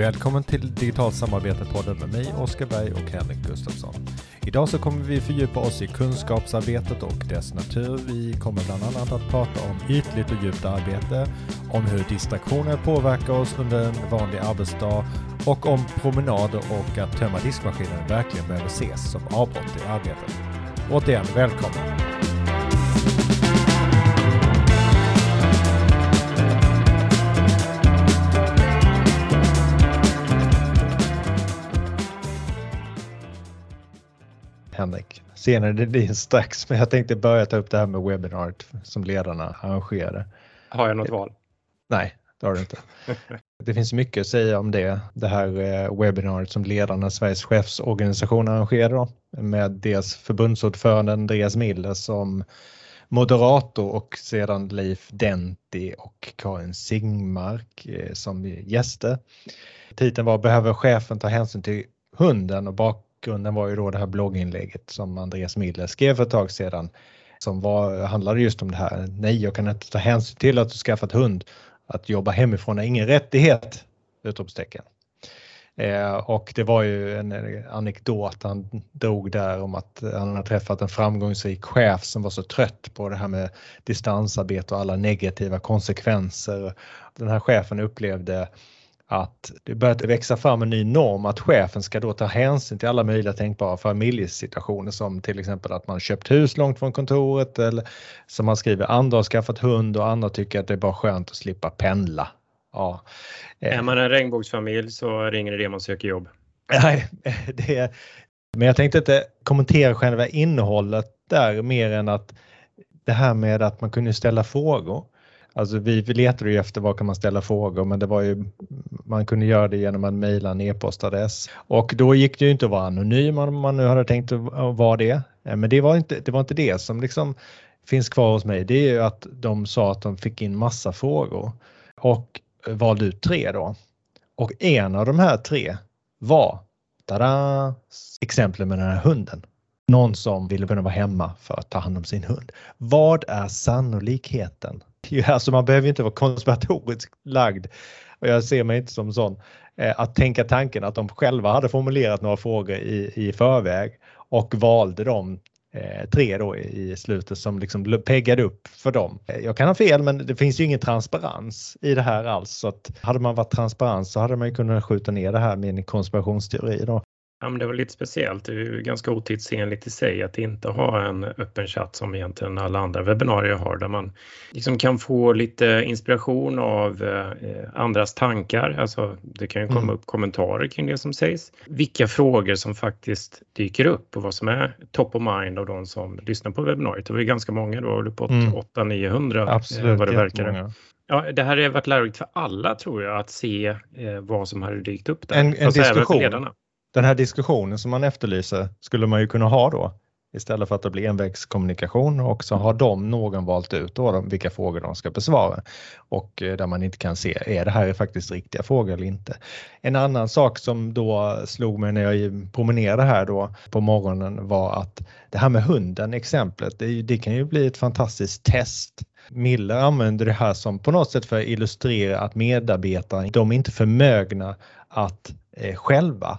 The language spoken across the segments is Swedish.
Välkommen till Digitalt samarbete-podden med mig, Oskar Berg och Henrik Gustafsson. Idag så kommer vi fördjupa oss i kunskapsarbetet och dess natur. Vi kommer bland annat att prata om ytligt och djupt arbete, om hur distraktioner påverkar oss under en vanlig arbetsdag och om promenader och att tömma diskmaskinen verkligen behöver ses som avbrott i arbetet. Återigen, välkommen! Henrik. Senare det blir strax, men jag tänkte börja ta upp det här med webbinariet som ledarna arrangerade. Har jag något val? Nej, det har du inte. Det finns mycket att säga om det, det här eh, webbinariet som ledarna Sveriges chefsorganisation arrangerade med dels förbundsordföranden Andreas Miller som moderator och sedan Leif Denti och Karin Singmark eh, som gäster. Titeln var Behöver chefen ta hänsyn till hunden och bak bakgrunden var ju då det här blogginlägget som Andreas Miller skrev för ett tag sedan som var, handlade just om det här. Nej, jag kan inte ta hänsyn till att du skaffat hund. Att jobba hemifrån är ingen rättighet! Utropstecken. Eh, och det var ju en anekdot han drog där om att han har träffat en framgångsrik chef som var så trött på det här med distansarbete och alla negativa konsekvenser. Den här chefen upplevde att det börjat växa fram en ny norm att chefen ska då ta hänsyn till alla möjliga tänkbara familjesituationer som till exempel att man köpt hus långt från kontoret eller som man skriver andra har skaffat hund och andra tycker att det är bara skönt att slippa pendla. Ja. Är man en regnbågsfamilj så ringer det man söker jobb. Nej, det men jag tänkte inte kommentera själva innehållet där mer än att det här med att man kunde ställa frågor. Alltså vi, vi letade ju efter vad kan man ställa frågor men det var ju, man kunde göra det genom att mejla en e-postadress. Och då gick det ju inte att vara anonym om man nu hade tänkt att vara det. Eh, men det var inte det, var inte det som liksom finns kvar hos mig. Det är ju att de sa att de fick in massa frågor och eh, valde ut tre då. Och en av de här tre var tada, exemplet med den här hunden. Någon som ville kunna vara hemma för att ta hand om sin hund. Vad är sannolikheten alltså man behöver inte vara konspiratoriskt lagd och jag ser mig inte som sån. Eh, att tänka tanken att de själva hade formulerat några frågor i, i förväg och valde de eh, tre då i slutet som liksom peggade upp för dem. Eh, jag kan ha fel men det finns ju ingen transparens i det här alls så att hade man varit transparent så hade man ju kunnat skjuta ner det här med en konspirationsteori då. Ja, men det var lite speciellt. Det är ju ganska otidsenligt i sig att inte ha en öppen chatt som egentligen alla andra webbinarier har där man liksom kan få lite inspiration av eh, andras tankar. Alltså, det kan ju komma mm. upp kommentarer kring det som sägs. Vilka frågor som faktiskt dyker upp och vad som är top of mind av de som lyssnar på webbinariet. Det var ju ganska många, det var väl på mm. 800-900 Absolut, vad det verkar. Ja, det här har varit lärorikt för alla tror jag att se eh, vad som hade dykt upp där. En, en diskussion den här diskussionen som man efterlyser skulle man ju kunna ha då istället för att det blir envägskommunikation och så har de någon valt ut då vilka frågor de ska besvara. Och eh, där man inte kan se är det här faktiskt riktiga frågor eller inte. En annan sak som då slog mig när jag promenerade här då på morgonen var att det här med hunden exemplet, det, det kan ju bli ett fantastiskt test. Miller använder det här som på något sätt för att illustrera att medarbetare, de är inte förmögna att eh, själva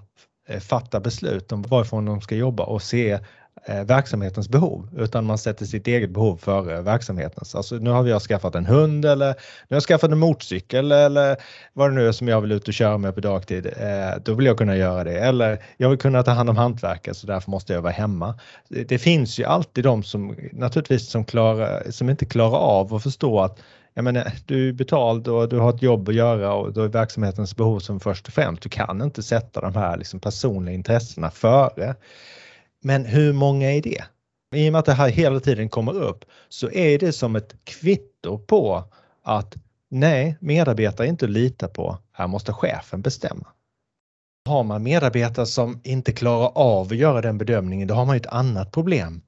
Eh, fatta beslut om varifrån de ska jobba och se eh, verksamhetens behov utan man sätter sitt eget behov före verksamhetens. Alltså nu har jag skaffat en hund eller nu har jag skaffat en motorcykel eller vad det nu är som jag vill ut och köra med på dagtid. Eh, då vill jag kunna göra det. Eller jag vill kunna ta hand om hantverket så därför måste jag vara hemma. Det finns ju alltid de som naturligtvis som, klarar, som inte klarar av att förstå att jag menar, du är betald och du har ett jobb att göra och då är verksamhetens behov som först och främst. Du kan inte sätta de här liksom personliga intressena före. Men hur många är det? I och med att det här hela tiden kommer upp så är det som ett kvitto på att nej, medarbetare är inte att lita på. Här måste chefen bestämma. Har man medarbetare som inte klarar av att göra den bedömningen, då har man ett annat problem.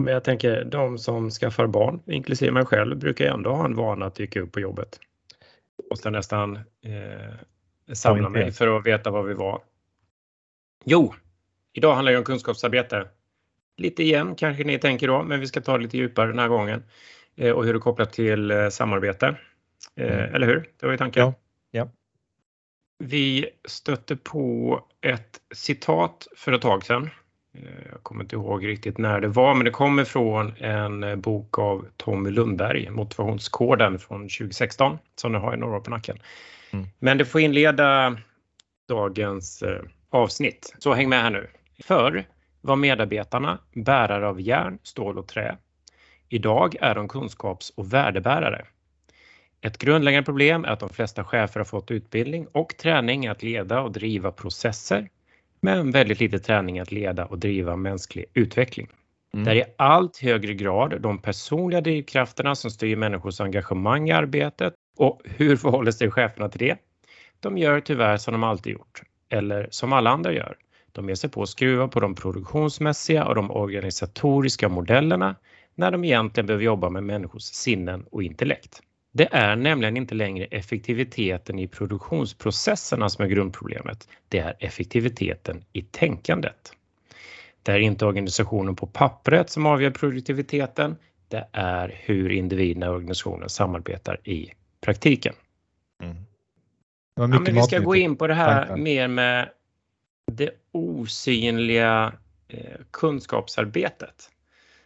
Men jag tänker de som skaffar barn, inklusive mig själv, brukar ändå ha en vana att dyka upp på jobbet. Måste nästan eh, samla mig för att veta var vi var. Jo, idag handlar det om kunskapsarbete. Lite igen kanske ni tänker då, men vi ska ta lite djupare den här gången. Eh, och hur det kopplar till eh, samarbete. Eh, mm. Eller hur? Det var ju tanken. Ja. ja. Vi stötte på ett citat för ett tag sedan. Eh, jag kommer inte ihåg riktigt när det var, men det kommer från en bok av Tommy Lundberg, Motivationskoden från 2016, som ni har några år på nacken. Mm. Men det får inleda dagens eh, avsnitt, så häng med här nu. Förr var medarbetarna bärare av järn, stål och trä. Idag är de kunskaps och värdebärare. Ett grundläggande problem är att de flesta chefer har fått utbildning och träning att leda och driva processer, men väldigt lite träning att leda och driva mänsklig utveckling. Mm. Det är i allt högre grad de personliga drivkrafterna som styr människors engagemang i arbetet och hur förhåller sig cheferna till det? De gör tyvärr som de alltid gjort, eller som alla andra gör. De ger sig på att skruva på de produktionsmässiga och de organisatoriska modellerna när de egentligen behöver jobba med människors sinnen och intellekt. Det är nämligen inte längre effektiviteten i produktionsprocesserna som är grundproblemet. Det är effektiviteten i tänkandet. Det är inte organisationen på pappret som avgör produktiviteten. Det är hur individerna i organisationen samarbetar i praktiken. Mm. Ja, men vi ska gå in på det här tankar. mer med det osynliga eh, kunskapsarbetet.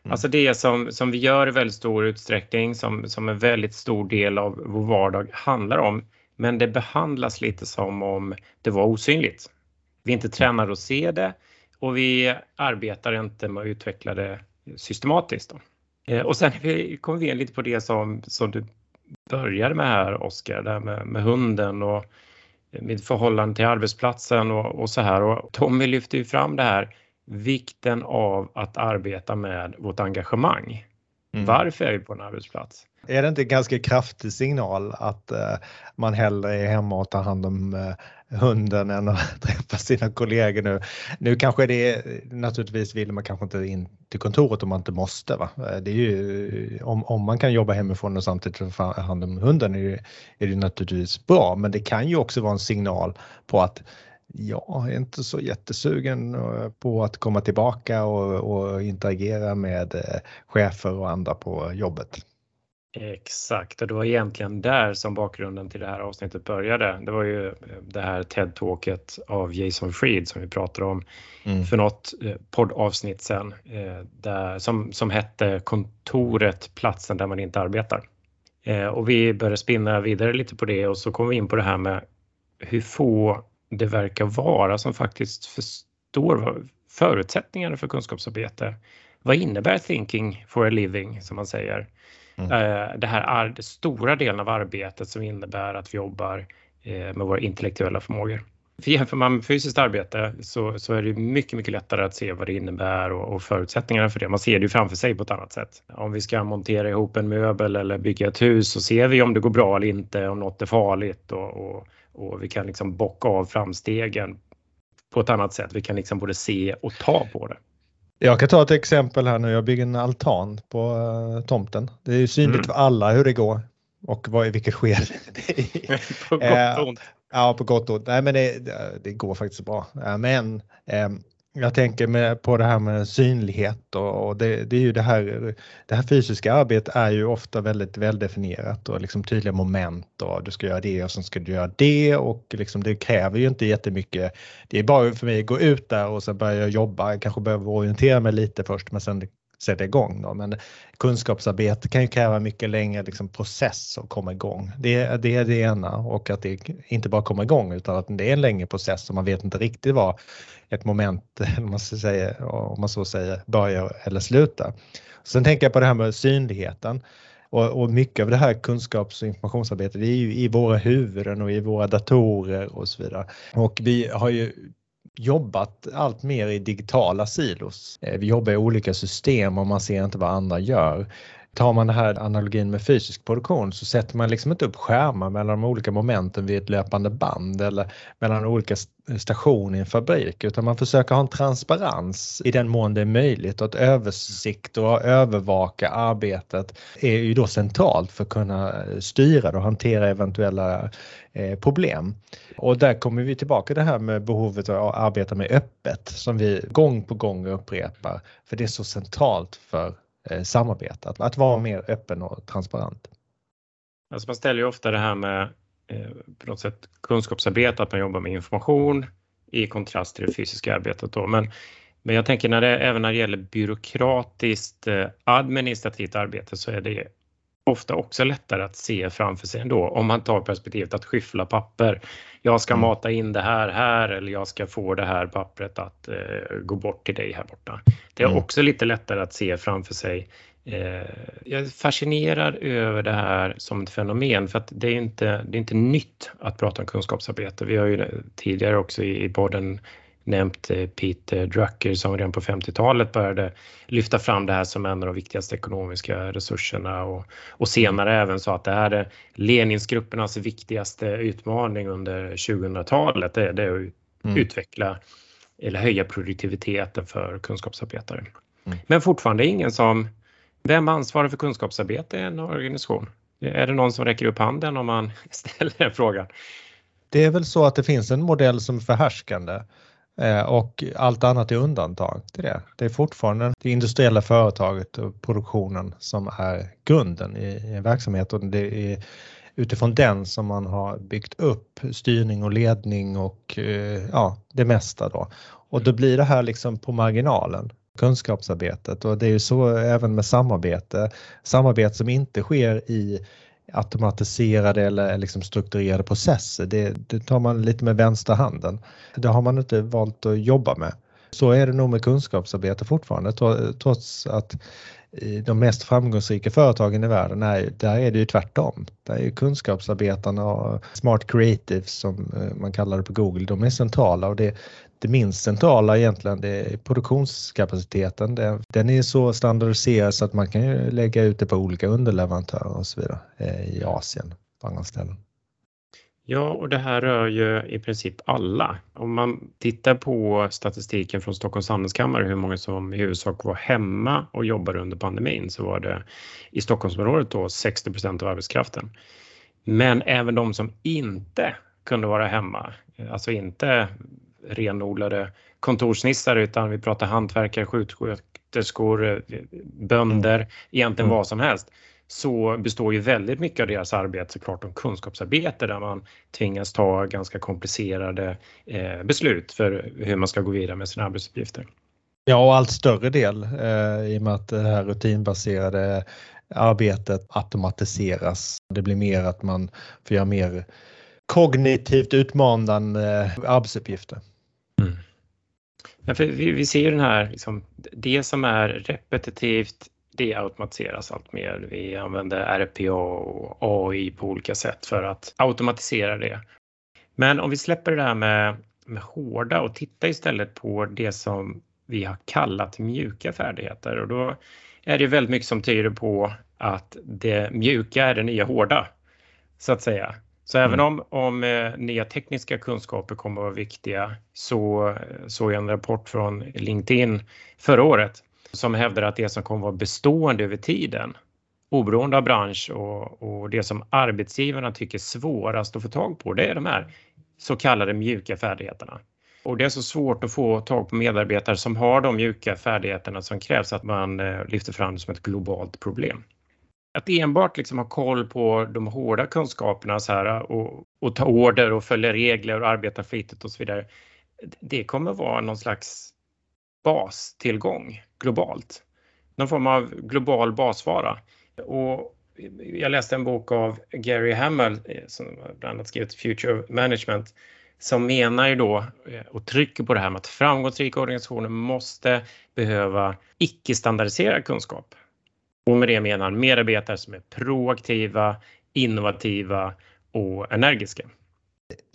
Mm. Alltså det som, som vi gör i väldigt stor utsträckning, som, som en väldigt stor del av vår vardag handlar om. Men det behandlas lite som om det var osynligt. Vi inte tränar att se det och vi arbetar inte med att utveckla det systematiskt. Då. Eh, och sen kommer vi in lite på det som, som du började med här Oskar, det här med, med hunden och mitt förhållande till arbetsplatsen och, och så här. Och Tommy lyfter ju fram det här vikten av att arbeta med vårt engagemang. Mm. Varför är vi på en arbetsplats? Är det inte en ganska kraftig signal att uh, man hellre är hemma och tar hand om uh, hunden än att träffa sina kollegor nu? Nu kanske det naturligtvis vill man kanske inte in till kontoret om man inte måste. Va? Eh, det är ju, om, om man kan jobba hemifrån och samtidigt ta hand om hunden är det, är det naturligtvis bra, men det kan ju också vara en signal på att jag är inte så jättesugen eh, på att komma tillbaka och, och interagera med eh, chefer och andra på jobbet. Exakt, och det var egentligen där som bakgrunden till det här avsnittet började. Det var ju eh, det här TED-talket av Jason Fried som vi pratade om mm. för något poddavsnitt sen, där, som, som hette Kontoret, platsen där man inte arbetar. Och vi började spinna vidare lite på det och så kom vi in på det här med hur få det verkar vara som faktiskt förstår förutsättningarna för kunskapsarbete. Vad innebär thinking for a living som man säger? Mm. Eh, det här är den stora delen av arbetet som innebär att vi jobbar eh, med våra intellektuella förmågor. För jämför man med fysiskt arbete så, så är det mycket, mycket lättare att se vad det innebär och, och förutsättningarna för det. Man ser det ju framför sig på ett annat sätt. Om vi ska montera ihop en möbel eller bygga ett hus så ser vi om det går bra eller inte, om något är farligt och, och och vi kan liksom bocka av framstegen på ett annat sätt. Vi kan liksom både se och ta på det. Jag kan ta ett exempel här nu. Jag bygger en altan på uh, tomten. Det är ju synligt mm. för alla hur det går och vad, vilket är på gott och ont. Ja, på gott och ont. Nej, men det, det går faktiskt bra. Men um, jag tänker med, på det här med synlighet och, och det, det, är ju det här, det här fysiska arbetet är ju ofta väldigt väldefinierat och liksom tydliga moment och du ska göra det och sen ska du göra det och liksom det kräver ju inte jättemycket. Det är bara för mig att gå ut där och sen börja jobba, jag kanske behöver orientera mig lite först men sen sätta igång. Då. Men kunskapsarbete kan ju kräva mycket längre liksom, process att komma igång. Det, det är det ena och att det inte bara kommer igång utan att det är en längre process och man vet inte riktigt vad ett moment, om man, så säga, om man så säger, börjar eller slutar. Sen tänker jag på det här med synligheten. Och, och, mycket av det här kunskaps och informationsarbetet det är ju i våra huvuden och i våra datorer och så vidare. Och vi har ju jobbat allt mer i digitala silos. Eh, vi jobbar i olika system och man ser inte vad andra gör. Tar man den här analogin med fysisk produktion så sätter man liksom inte upp skärmar mellan de olika momenten vid ett löpande band eller mellan olika stationer i en fabrik utan man försöker ha en transparens i den mån det är möjligt och att översikt och övervaka arbetet är ju då centralt för att kunna styra och hantera eventuella eh, problem. Och där kommer vi tillbaka till det här med behovet av att arbeta med öppet som vi gång på gång upprepar för det är så centralt för Eh, samarbete, att, att vara mer öppen och transparent. Alltså man ställer ju ofta det här med eh, på något sätt kunskapsarbete, att man jobbar med information i kontrast till det fysiska arbetet. Då. Men, men jag tänker när det, även när det gäller byråkratiskt eh, administrativt arbete så är det ofta också lättare att se framför sig ändå om man tar perspektivet att skyffla papper. Jag ska mm. mata in det här här eller jag ska få det här pappret att eh, gå bort till dig här borta. Det är mm. också lite lättare att se framför sig. Eh, jag är fascinerad över det här som ett fenomen för att det är inte, det är inte nytt att prata om kunskapsarbete. Vi har ju tidigare också i, i podden nämnt eh, Peter Drucker som redan på 50-talet började lyfta fram det här som en av de viktigaste ekonomiska resurserna och, och senare även sa att det här är ledningsgruppernas viktigaste utmaning under 2000-talet. Det, det är att mm. utveckla eller höja produktiviteten för kunskapsarbetare. Mm. Men fortfarande ingen som, vem ansvarar för kunskapsarbete i en organisation? Är det någon som räcker upp handen om man ställer den frågan? Det är väl så att det finns en modell som är förhärskande Eh, och allt annat är undantag till det. Det är fortfarande det industriella företaget och produktionen som är grunden i, en verksamhet och det är utifrån den som man har byggt upp styrning och ledning och eh, ja, det mesta då. Och då blir det här liksom på marginalen kunskapsarbetet och det är ju så även med samarbete. Samarbete som inte sker i automatiserade eller liksom strukturerade processer. Det, det tar man lite med vänstra handen. Det har man inte valt att jobba med. Så är det nog med kunskapsarbete fortfarande trots att eh, de mest framgångsrika företagen i världen, är, där är det ju tvärtom. Där är ju kunskapsarbetarna och smart creatives som eh, man kallar det på Google, de är centrala och det, det minst centrala egentligen det är produktionskapaciteten. Den är så standardiserad så att man kan ju lägga ut det på olika underleverantörer och så vidare eh, i Asien på andra ställen. Ja, och det här rör ju i princip alla. Om man tittar på statistiken från Stockholms handelskammare hur många som i huvudsak var hemma och jobbade under pandemin så var det i Stockholmsområdet då 60% av arbetskraften. Men även de som inte kunde vara hemma, alltså inte renodlade kontorsnissar utan vi pratar hantverkare, sjuksköterskor, bönder, egentligen mm. vad som helst så består ju väldigt mycket av deras arbete såklart om kunskapsarbete där man tvingas ta ganska komplicerade eh, beslut för hur man ska gå vidare med sina arbetsuppgifter. Ja, och allt större del eh, i och med att det här rutinbaserade arbetet automatiseras. Det blir mer att man får göra mer kognitivt utmanande arbetsuppgifter. Ja, för vi, vi ser den här, liksom, det som är repetitivt det automatiseras allt mer. Vi använder RPA och AI på olika sätt för att automatisera det. Men om vi släpper det här med, med hårda och tittar istället på det som vi har kallat mjuka färdigheter och då är det väldigt mycket som tyder på att det mjuka är det nya hårda, så att säga. Så mm. även om, om eh, nya tekniska kunskaper kommer att vara viktiga så såg jag en rapport från LinkedIn förra året som hävdar att det som kommer vara bestående över tiden oberoende av bransch och, och det som arbetsgivarna tycker är svårast att få tag på det är de här så kallade mjuka färdigheterna. Och det är så svårt att få tag på medarbetare som har de mjuka färdigheterna som krävs att man eh, lyfter fram det som ett globalt problem. Att enbart liksom ha koll på de hårda kunskaperna så här, och, och ta order och följa regler och arbeta flitigt och så vidare. Det kommer vara någon slags bastillgång globalt. Någon form av global basvara. Och jag läste en bok av Gary Hamel eh, som bland annat skrivit Future of Management som menar ju då eh, och trycker på det här med att framgångsrika organisationer måste behöva icke-standardiserad kunskap. Och med det menar han medarbetare som är proaktiva, innovativa och energiska.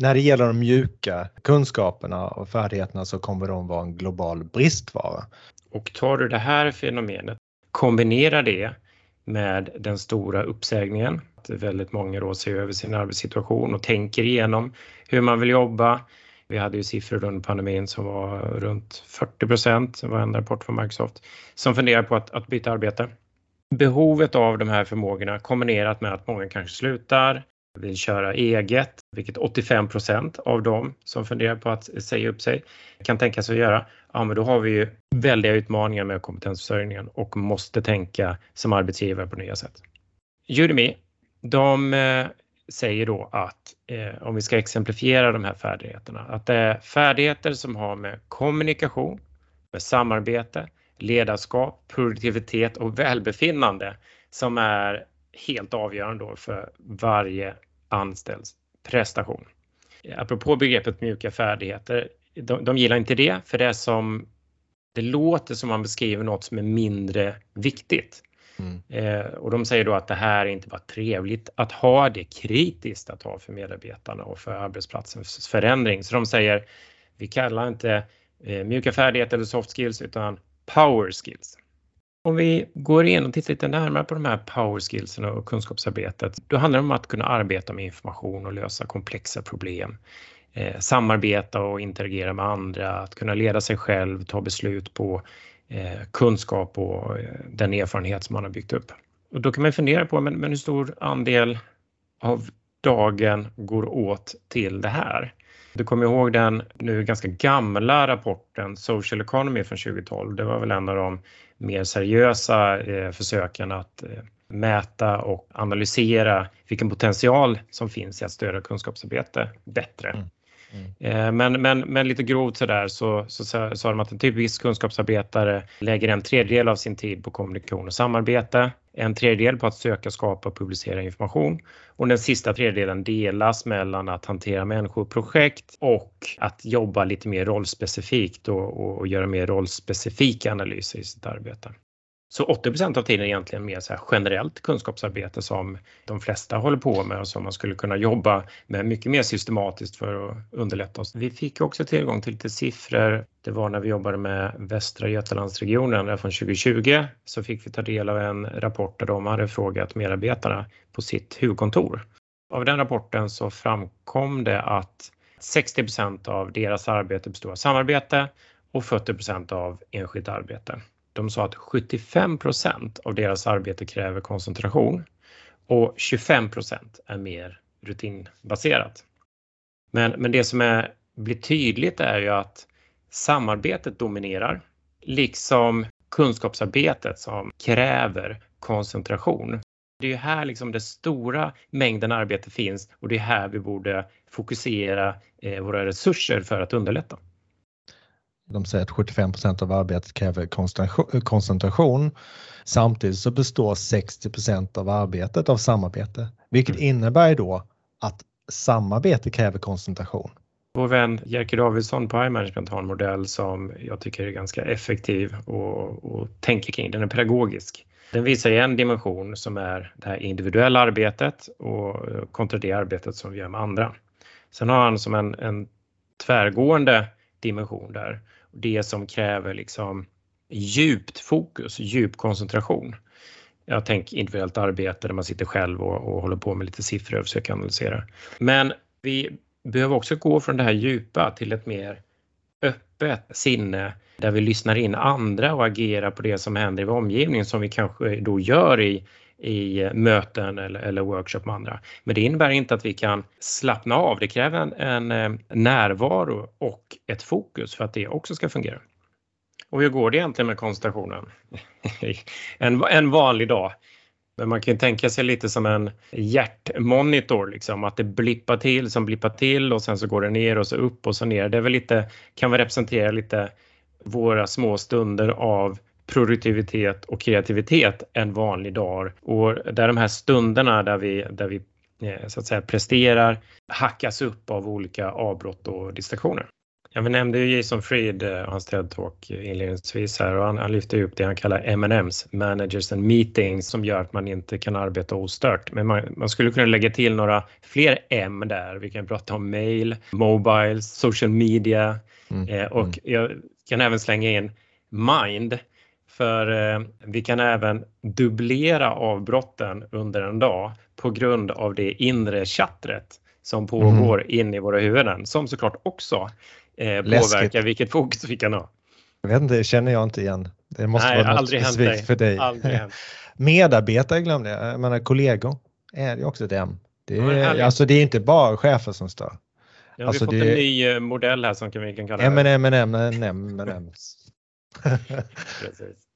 När det gäller de mjuka kunskaperna och färdigheterna så kommer de vara en global bristvara. Och tar du det här fenomenet, kombinerar det med den stora uppsägningen, att väldigt många då ser över sin arbetssituation och tänker igenom hur man vill jobba. Vi hade ju siffror under pandemin som var runt 40 procent, var en rapport från Microsoft, som funderar på att, att byta arbete. Behovet av de här förmågorna kombinerat med att många kanske slutar, vill köra eget, vilket 85 procent av dem som funderar på att säga upp sig kan tänka sig att göra. Ja, men då har vi ju väldiga utmaningar med kompetensförsörjningen och måste tänka som arbetsgivare på nya sätt. Udemy, de eh, säger då att eh, om vi ska exemplifiera de här färdigheterna, att det är färdigheter som har med kommunikation, med samarbete, ledarskap, produktivitet och välbefinnande som är helt avgörande för varje anställds prestation. Apropå begreppet mjuka färdigheter, de, de gillar inte det för det är som det låter som man beskriver något som är mindre viktigt. Mm. Eh, och de säger då att det här är inte bara trevligt att ha, det kritiskt att ha för medarbetarna och för arbetsplatsens förändring. Så de säger, vi kallar inte eh, mjuka färdigheter eller soft skills utan power skills. Om vi går in och tittar lite närmare på de här power skillsen och kunskapsarbetet, då handlar det om att kunna arbeta med information och lösa komplexa problem. Eh, samarbeta och interagera med andra, att kunna leda sig själv, ta beslut på eh, kunskap och eh, den erfarenhet som man har byggt upp. Och då kan man fundera på, men, men hur stor andel av dagen går åt till det här? Du kommer ihåg den nu ganska gamla rapporten Social Economy från 2012. Det var väl en av de mer seriösa eh, försöken att eh, mäta och analysera vilken potential som finns i att stödja kunskapsarbete bättre. Mm. Mm. Eh, men, men, men lite grovt sådär så, så sa de att en typisk kunskapsarbetare lägger en tredjedel av sin tid på kommunikation och samarbete, en tredjedel på att söka, skapa och publicera information och den sista tredjedelen delas mellan att hantera människoprojekt och att jobba lite mer rollspecifikt och, och, och göra mer rollspecifika analyser i sitt arbete. Så 80 av tiden är egentligen mer så generellt kunskapsarbete som de flesta håller på med och som man skulle kunna jobba med mycket mer systematiskt för att underlätta oss. Vi fick också tillgång till lite siffror. Det var när vi jobbade med Västra Götalandsregionen från 2020 så fick vi ta del av en rapport där de hade frågat medarbetarna på sitt huvudkontor. Av den rapporten så framkom det att 60% av deras arbete består av samarbete och 40% av enskilt arbete de sa att 75 procent av deras arbete kräver koncentration och 25 procent är mer rutinbaserat. Men, men det som är, blir tydligt är ju att samarbetet dominerar, liksom kunskapsarbetet som kräver koncentration. Det är ju här liksom den stora mängden arbete finns och det är här vi borde fokusera eh, våra resurser för att underlätta. De säger att 75% av arbetet kräver koncentration. Samtidigt så består 60% av arbetet av samarbete, vilket mm. innebär då att samarbete kräver koncentration. Vår vän Jerker Davidsson på iManagement har en modell som jag tycker är ganska effektiv och, och tänker kring. Den är pedagogisk. Den visar en dimension som är det här individuella arbetet och kontra det arbetet som vi gör med andra. Sen har han som en, en tvärgående dimension där det som kräver liksom djupt fokus, djup koncentration. Jag tänker individuellt arbete där man sitter själv och, och håller på med lite siffror och försöker analysera. Men vi behöver också gå från det här djupa till ett mer öppet sinne där vi lyssnar in andra och agerar på det som händer i vår omgivning som vi kanske då gör i, i eh, möten eller, eller workshop med andra. Men det innebär inte att vi kan slappna av. Det kräver en, en eh, närvaro och ett fokus för att det också ska fungera. Och hur går det egentligen med koncentrationen? en, en vanlig dag. Men man kan tänka sig lite som en hjärtmonitor, liksom, att det blippar till som blippar till och sen så går det ner och så upp och så ner. Det är väl lite, kan väl representera lite våra små stunder av produktivitet och kreativitet en vanlig dag och där de här stunderna där vi, där vi eh, så att säga presterar hackas upp av olika avbrott och distraktioner. Ja, vi nämnde ju Jason Fried och eh, hans TED-talk inledningsvis här och han, han lyfter upp det han kallar M&M's, Managers and Meetings, som gör att man inte kan arbeta ostört. Men man, man skulle kunna lägga till några fler M där. Vi kan prata om mail, mobiles, social media mm. eh, och mm. jag kan även slänga in mind för eh, vi kan även dubblera avbrotten under en dag på grund av det inre chattret som pågår mm. in i våra huvuden som såklart också eh, påverkar vilket fokus vi kan ha. Jag vet inte, det känner jag inte igen. Det måste Nej, vara något specifikt för dig. Medarbetare glömde jag, jag menar kollegor är det också ett M. Det är, ja, alltså det är inte bara chefer som stör. Ja, alltså vi har fått det... en ny eh, modell här som vi kan kalla M, M, M, M, M, M. Precis.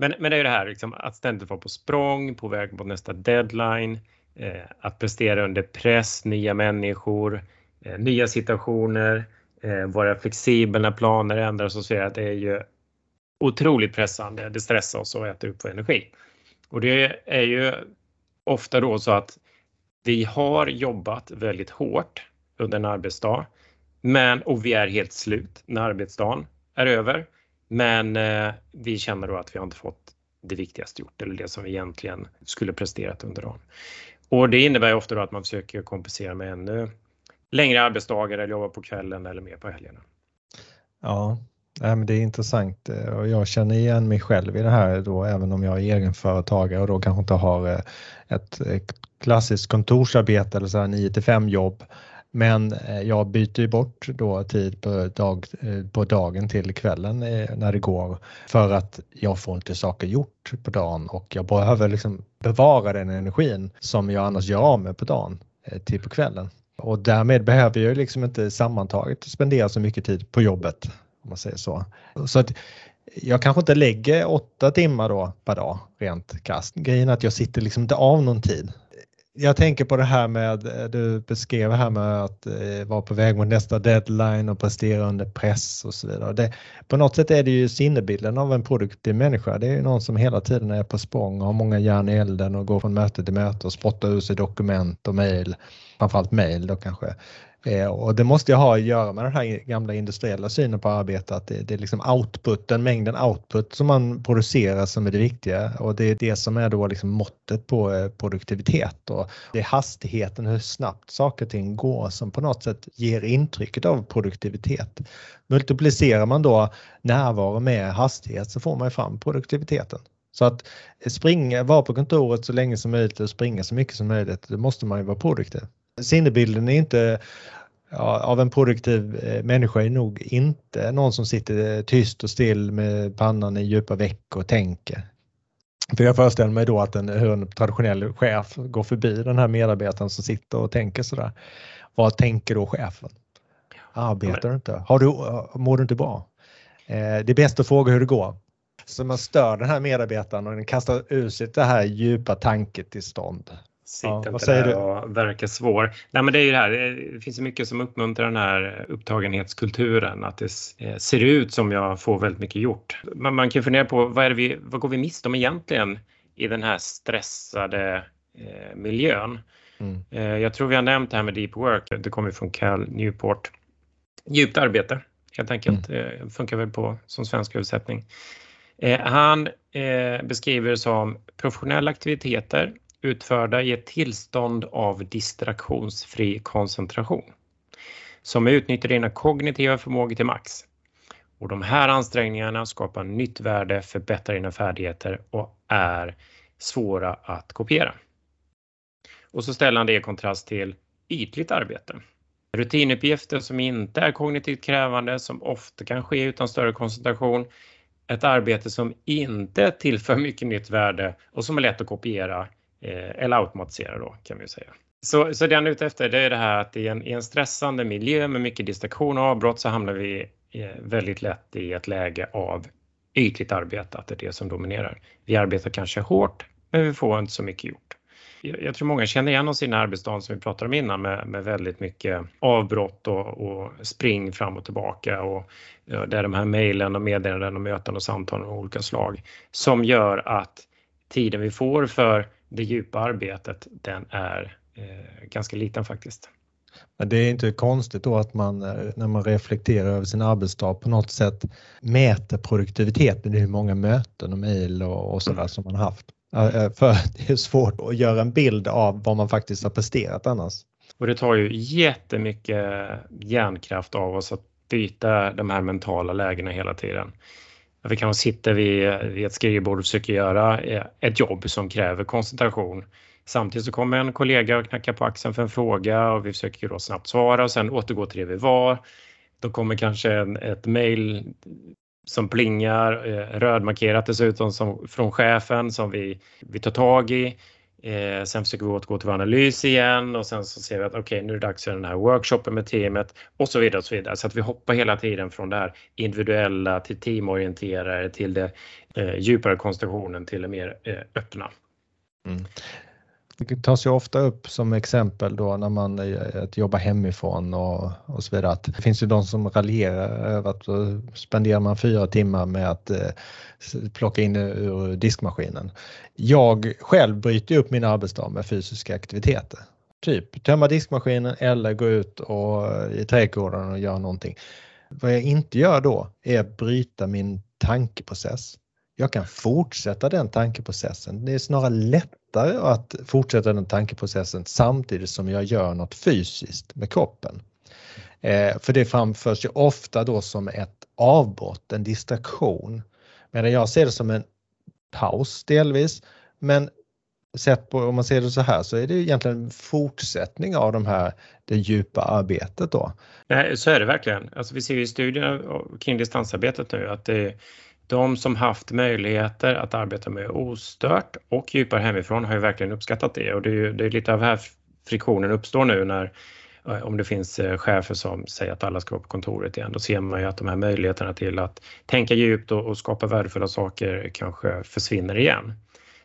Men, men det är det här liksom, att ständigt vara på språng, på väg mot nästa deadline. eh, att prestera under press, nya människor, eh, nya situationer, eh, vara flexibel när planer ändras och så vidare. Det är ju otroligt pressande. Det stressar oss och äter upp vår energi. Och det är ju ofta då så att vi har jobbat väldigt hårt under en arbetsdag, men och vi är helt slut när arbetsdagen är över. Men eh, vi känner då att vi har inte fått det viktigaste gjort eller det som vi egentligen skulle presterat under dagen. Och det innebär ofta då att man försöker kompensera med ännu längre arbetsdagar eller jobba på kvällen eller mer på helgerna. Ja, det är intressant eh, och jag känner igen mig själv i det här då även om jag är egenföretagare och då kanske inte har eh, ett eh, klassiskt kontorsarbete eller så här 9 till 5 jobb men eh, jag byter ju bort då tid på, dag, eh, på dagen till kvällen eh, när det går för att jag får inte saker gjort på dagen och jag behöver liksom bevara den energin som jag annars gör av med på dagen till på kvällen. Och därmed behöver jag liksom inte sammantaget spendera så mycket tid på jobbet om man säger så. Så att jag kanske inte lägger åtta timmar då per dag rent kast. Grejen är att jag sitter liksom inte av någon tid jag tänker på det här med, eh, du beskrev här med att eh, vara på väg mot nästa deadline och prestera under press och så vidare. Det, på något sätt är det ju sinnebilden av en produktiv människa. Det är ju någon som hela tiden är på språng och har många järn i elden och går från möte till möte och spottar ur sig dokument och mejl, framförallt mejl då kanske. Eh, och det måste ju ha att göra med den här gamla industriella synen på arbete, att det, det är liksom outputen, mängden output som man producerar som är det viktiga och det är det som är då liksom måttet på eh, produktivitet och det är hastigheten, hur snabbt saker och ting går som på något sätt ger intrycket av produktivitet. Multiplicerar man då närvaro med hastighet så får man fram produktiviteten. Så att springa, vara på kontoret så länge som möjligt och springa så mycket som möjligt, då måste man ju vara produktiv sinnebilden är inte ja, av en produktiv eh, människa är nog inte någon som sitter eh, tyst och still med pannan i djupa veck och tänker. För jag föreställer mig då att en, hur en traditionell chef går förbi den här medarbetaren som sitter och tänker sådär. Vad tänker då chefen? Arbetar du inte? Har du, eh, mår du inte bra? Eh, det är bäst att fråga hur det går. Så man stör den här medarbetaren och den kastar ur sig det här djupa tanketillstånd. Sitt ja, inte där du? och verkar svår. Nej, men det är ju det här. Det finns mycket som uppmuntrar den här upptagenhetskulturen. Att det eh, ser ut som jag får väldigt mycket gjort. Men man kan fundera på vad, är vi, vad går vi miste om egentligen i den här stressade eh, miljön? Mm. Eh, jag tror vi har nämnt det här med deep work. Det kommer från Cal Newport. Djupt arbete helt enkelt. Mm. Eh, funkar väl på som svensk översättning. Han beskriver det som professionella aktiviteter utförda i ett tillstånd av distraktionsfri koncentration som utnyttjar dina kognitiva förmågor till max. Och de här ansträngningarna skapar nytt värde, förbättrar dina färdigheter och är svåra att kopiera. Och så ställer han det i kontrast till ytligt arbete. Rutinuppgifter som inte är kognitivt krävande, som ofta kan ske utan större koncentration. Ett arbete som inte tillför mycket nytt värde och som är lätt att kopiera Eh, eller automatisera då kan vi säga. Så, så det han är ute efter det är det här att i en, i en stressande miljö med mycket distraktion och avbrott så hamnar vi eh, väldigt lätt i ett läge av ytligt arbete, att det är det som dominerar. Vi arbetar kanske hårt, men vi får inte så mycket gjort. Jag, jag tror många känner igen oss i den här arbetsdagen som vi pratade om innan med, med väldigt mycket avbrott och, och spring fram och tillbaka och ja, där de här mejlen och meddelanden och möten och samtal av olika slag som gör att tiden vi får för det djupa arbetet, den är eh, ganska liten faktiskt. Men det är inte konstigt då att man eh, när man reflekterar över sin arbetsdag på något sätt mäter produktiviteten i hur många möten och mejl och, och sådär som man haft. Eh, för det är svårt att göra en bild av vad man faktiskt har presterat annars. Och det tar ju jättemycket hjärnkraft av oss att byta de här mentala lägena hela tiden vi kanske sitter vid, vid ett skrivbord och försöker göra eh, ett jobb som kräver koncentration. Samtidigt så kommer en kollega och knackar på axeln för en fråga och vi försöker då snabbt svara och sen återgå till det vi var. Då kommer kanske en, ett mejl som plingar, eh, rödmarkerat dessutom som, från chefen som vi, vi tar tag i. Eh, sen försöker vi återgå till vår analys igen och sen så ser vi att okej, okay, nu är det dags för den här workshopen med teamet och så vidare och så vidare. Så att vi hoppar hela tiden från det här individuella till teamorienterade till det eh, djupare konstellationen till det mer eh, öppna. Mm. Det tas ju ofta upp som exempel då när man att jobba hemifrån och, och så vidare. Att det finns ju de som raljerar över att spenderar man fyra timmar med att eh, plocka in ur diskmaskinen. Jag själv bryter upp min arbetsdag med fysiska aktiviteter. Typ tömma diskmaskinen eller gå ut och, eh, i trädgården och göra någonting. Vad jag inte gör då är att bryta min tankeprocess. Jag kan fortsätta den tankeprocessen. Det är snarare lättare att fortsätta den tankeprocessen samtidigt som jag gör något fysiskt med kroppen. Eh, för det framförs ju ofta då som ett avbrott, en distraktion. Medan jag ser det som en paus delvis. Men sett på, om man ser det så här så är det egentligen en fortsättning av de här, det djupa arbetet då. Nej, så är det verkligen. Alltså vi ser ju i studierna kring distansarbetet nu att det de som haft möjligheter att arbeta med ostört och djupare hemifrån har ju verkligen uppskattat det och det är, ju, det är lite av här friktionen uppstår nu när eh, om det finns eh, chefer som säger att alla ska vara på kontoret igen, då ser man ju att de här möjligheterna till att tänka djupt och, och skapa värdefulla saker kanske försvinner igen. Mm.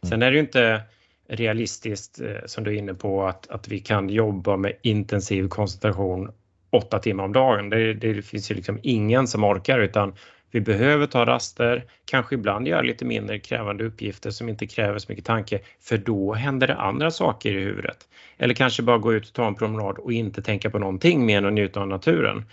Sen är det ju inte realistiskt, eh, som du är inne på, att, att vi kan jobba med intensiv koncentration åtta timmar om dagen. Det, det finns ju liksom ingen som orkar utan vi behöver ta raster, kanske ibland göra lite mindre krävande uppgifter som inte kräver så mycket tanke, för då händer det andra saker i huvudet. Eller kanske bara gå ut och ta en promenad och inte tänka på någonting mer än att njuta av naturen.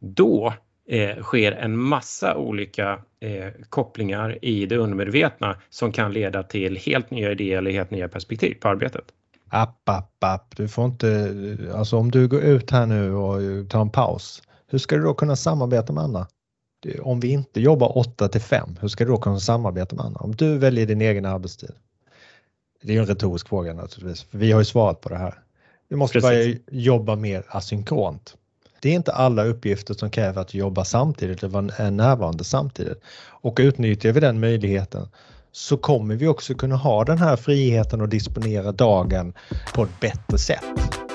Då eh, sker en massa olika eh, kopplingar i det undermedvetna som kan leda till helt nya idéer eller helt nya perspektiv på arbetet. App, app, app. Du får inte, alltså om du går ut här nu och tar en paus, hur ska du då kunna samarbeta med andra? Om vi inte jobbar 8 till 5, hur ska du då kunna samarbeta med andra? Om du väljer din egen arbetstid. Det är en retorisk fråga naturligtvis, för vi har ju svarat på det här. Vi måste börja jobba mer asynkront. Det är inte alla uppgifter som kräver att jobba samtidigt eller är närvarande samtidigt. Och utnyttjar vi den möjligheten så kommer vi också kunna ha den här friheten att disponera dagen på ett bättre sätt.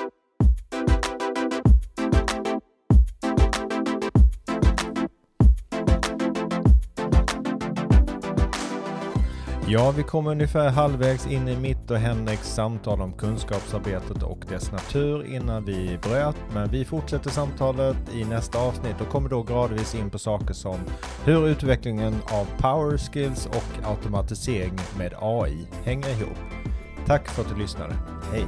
Ja, vi kommer ungefär halvvägs in i mitt och Henriks samtal om kunskapsarbetet och dess natur innan vi bröt. Men vi fortsätter samtalet i nästa avsnitt och kommer då gradvis in på saker som hur utvecklingen av power skills och automatisering med AI hänger ihop. Tack för att du lyssnade. Hej!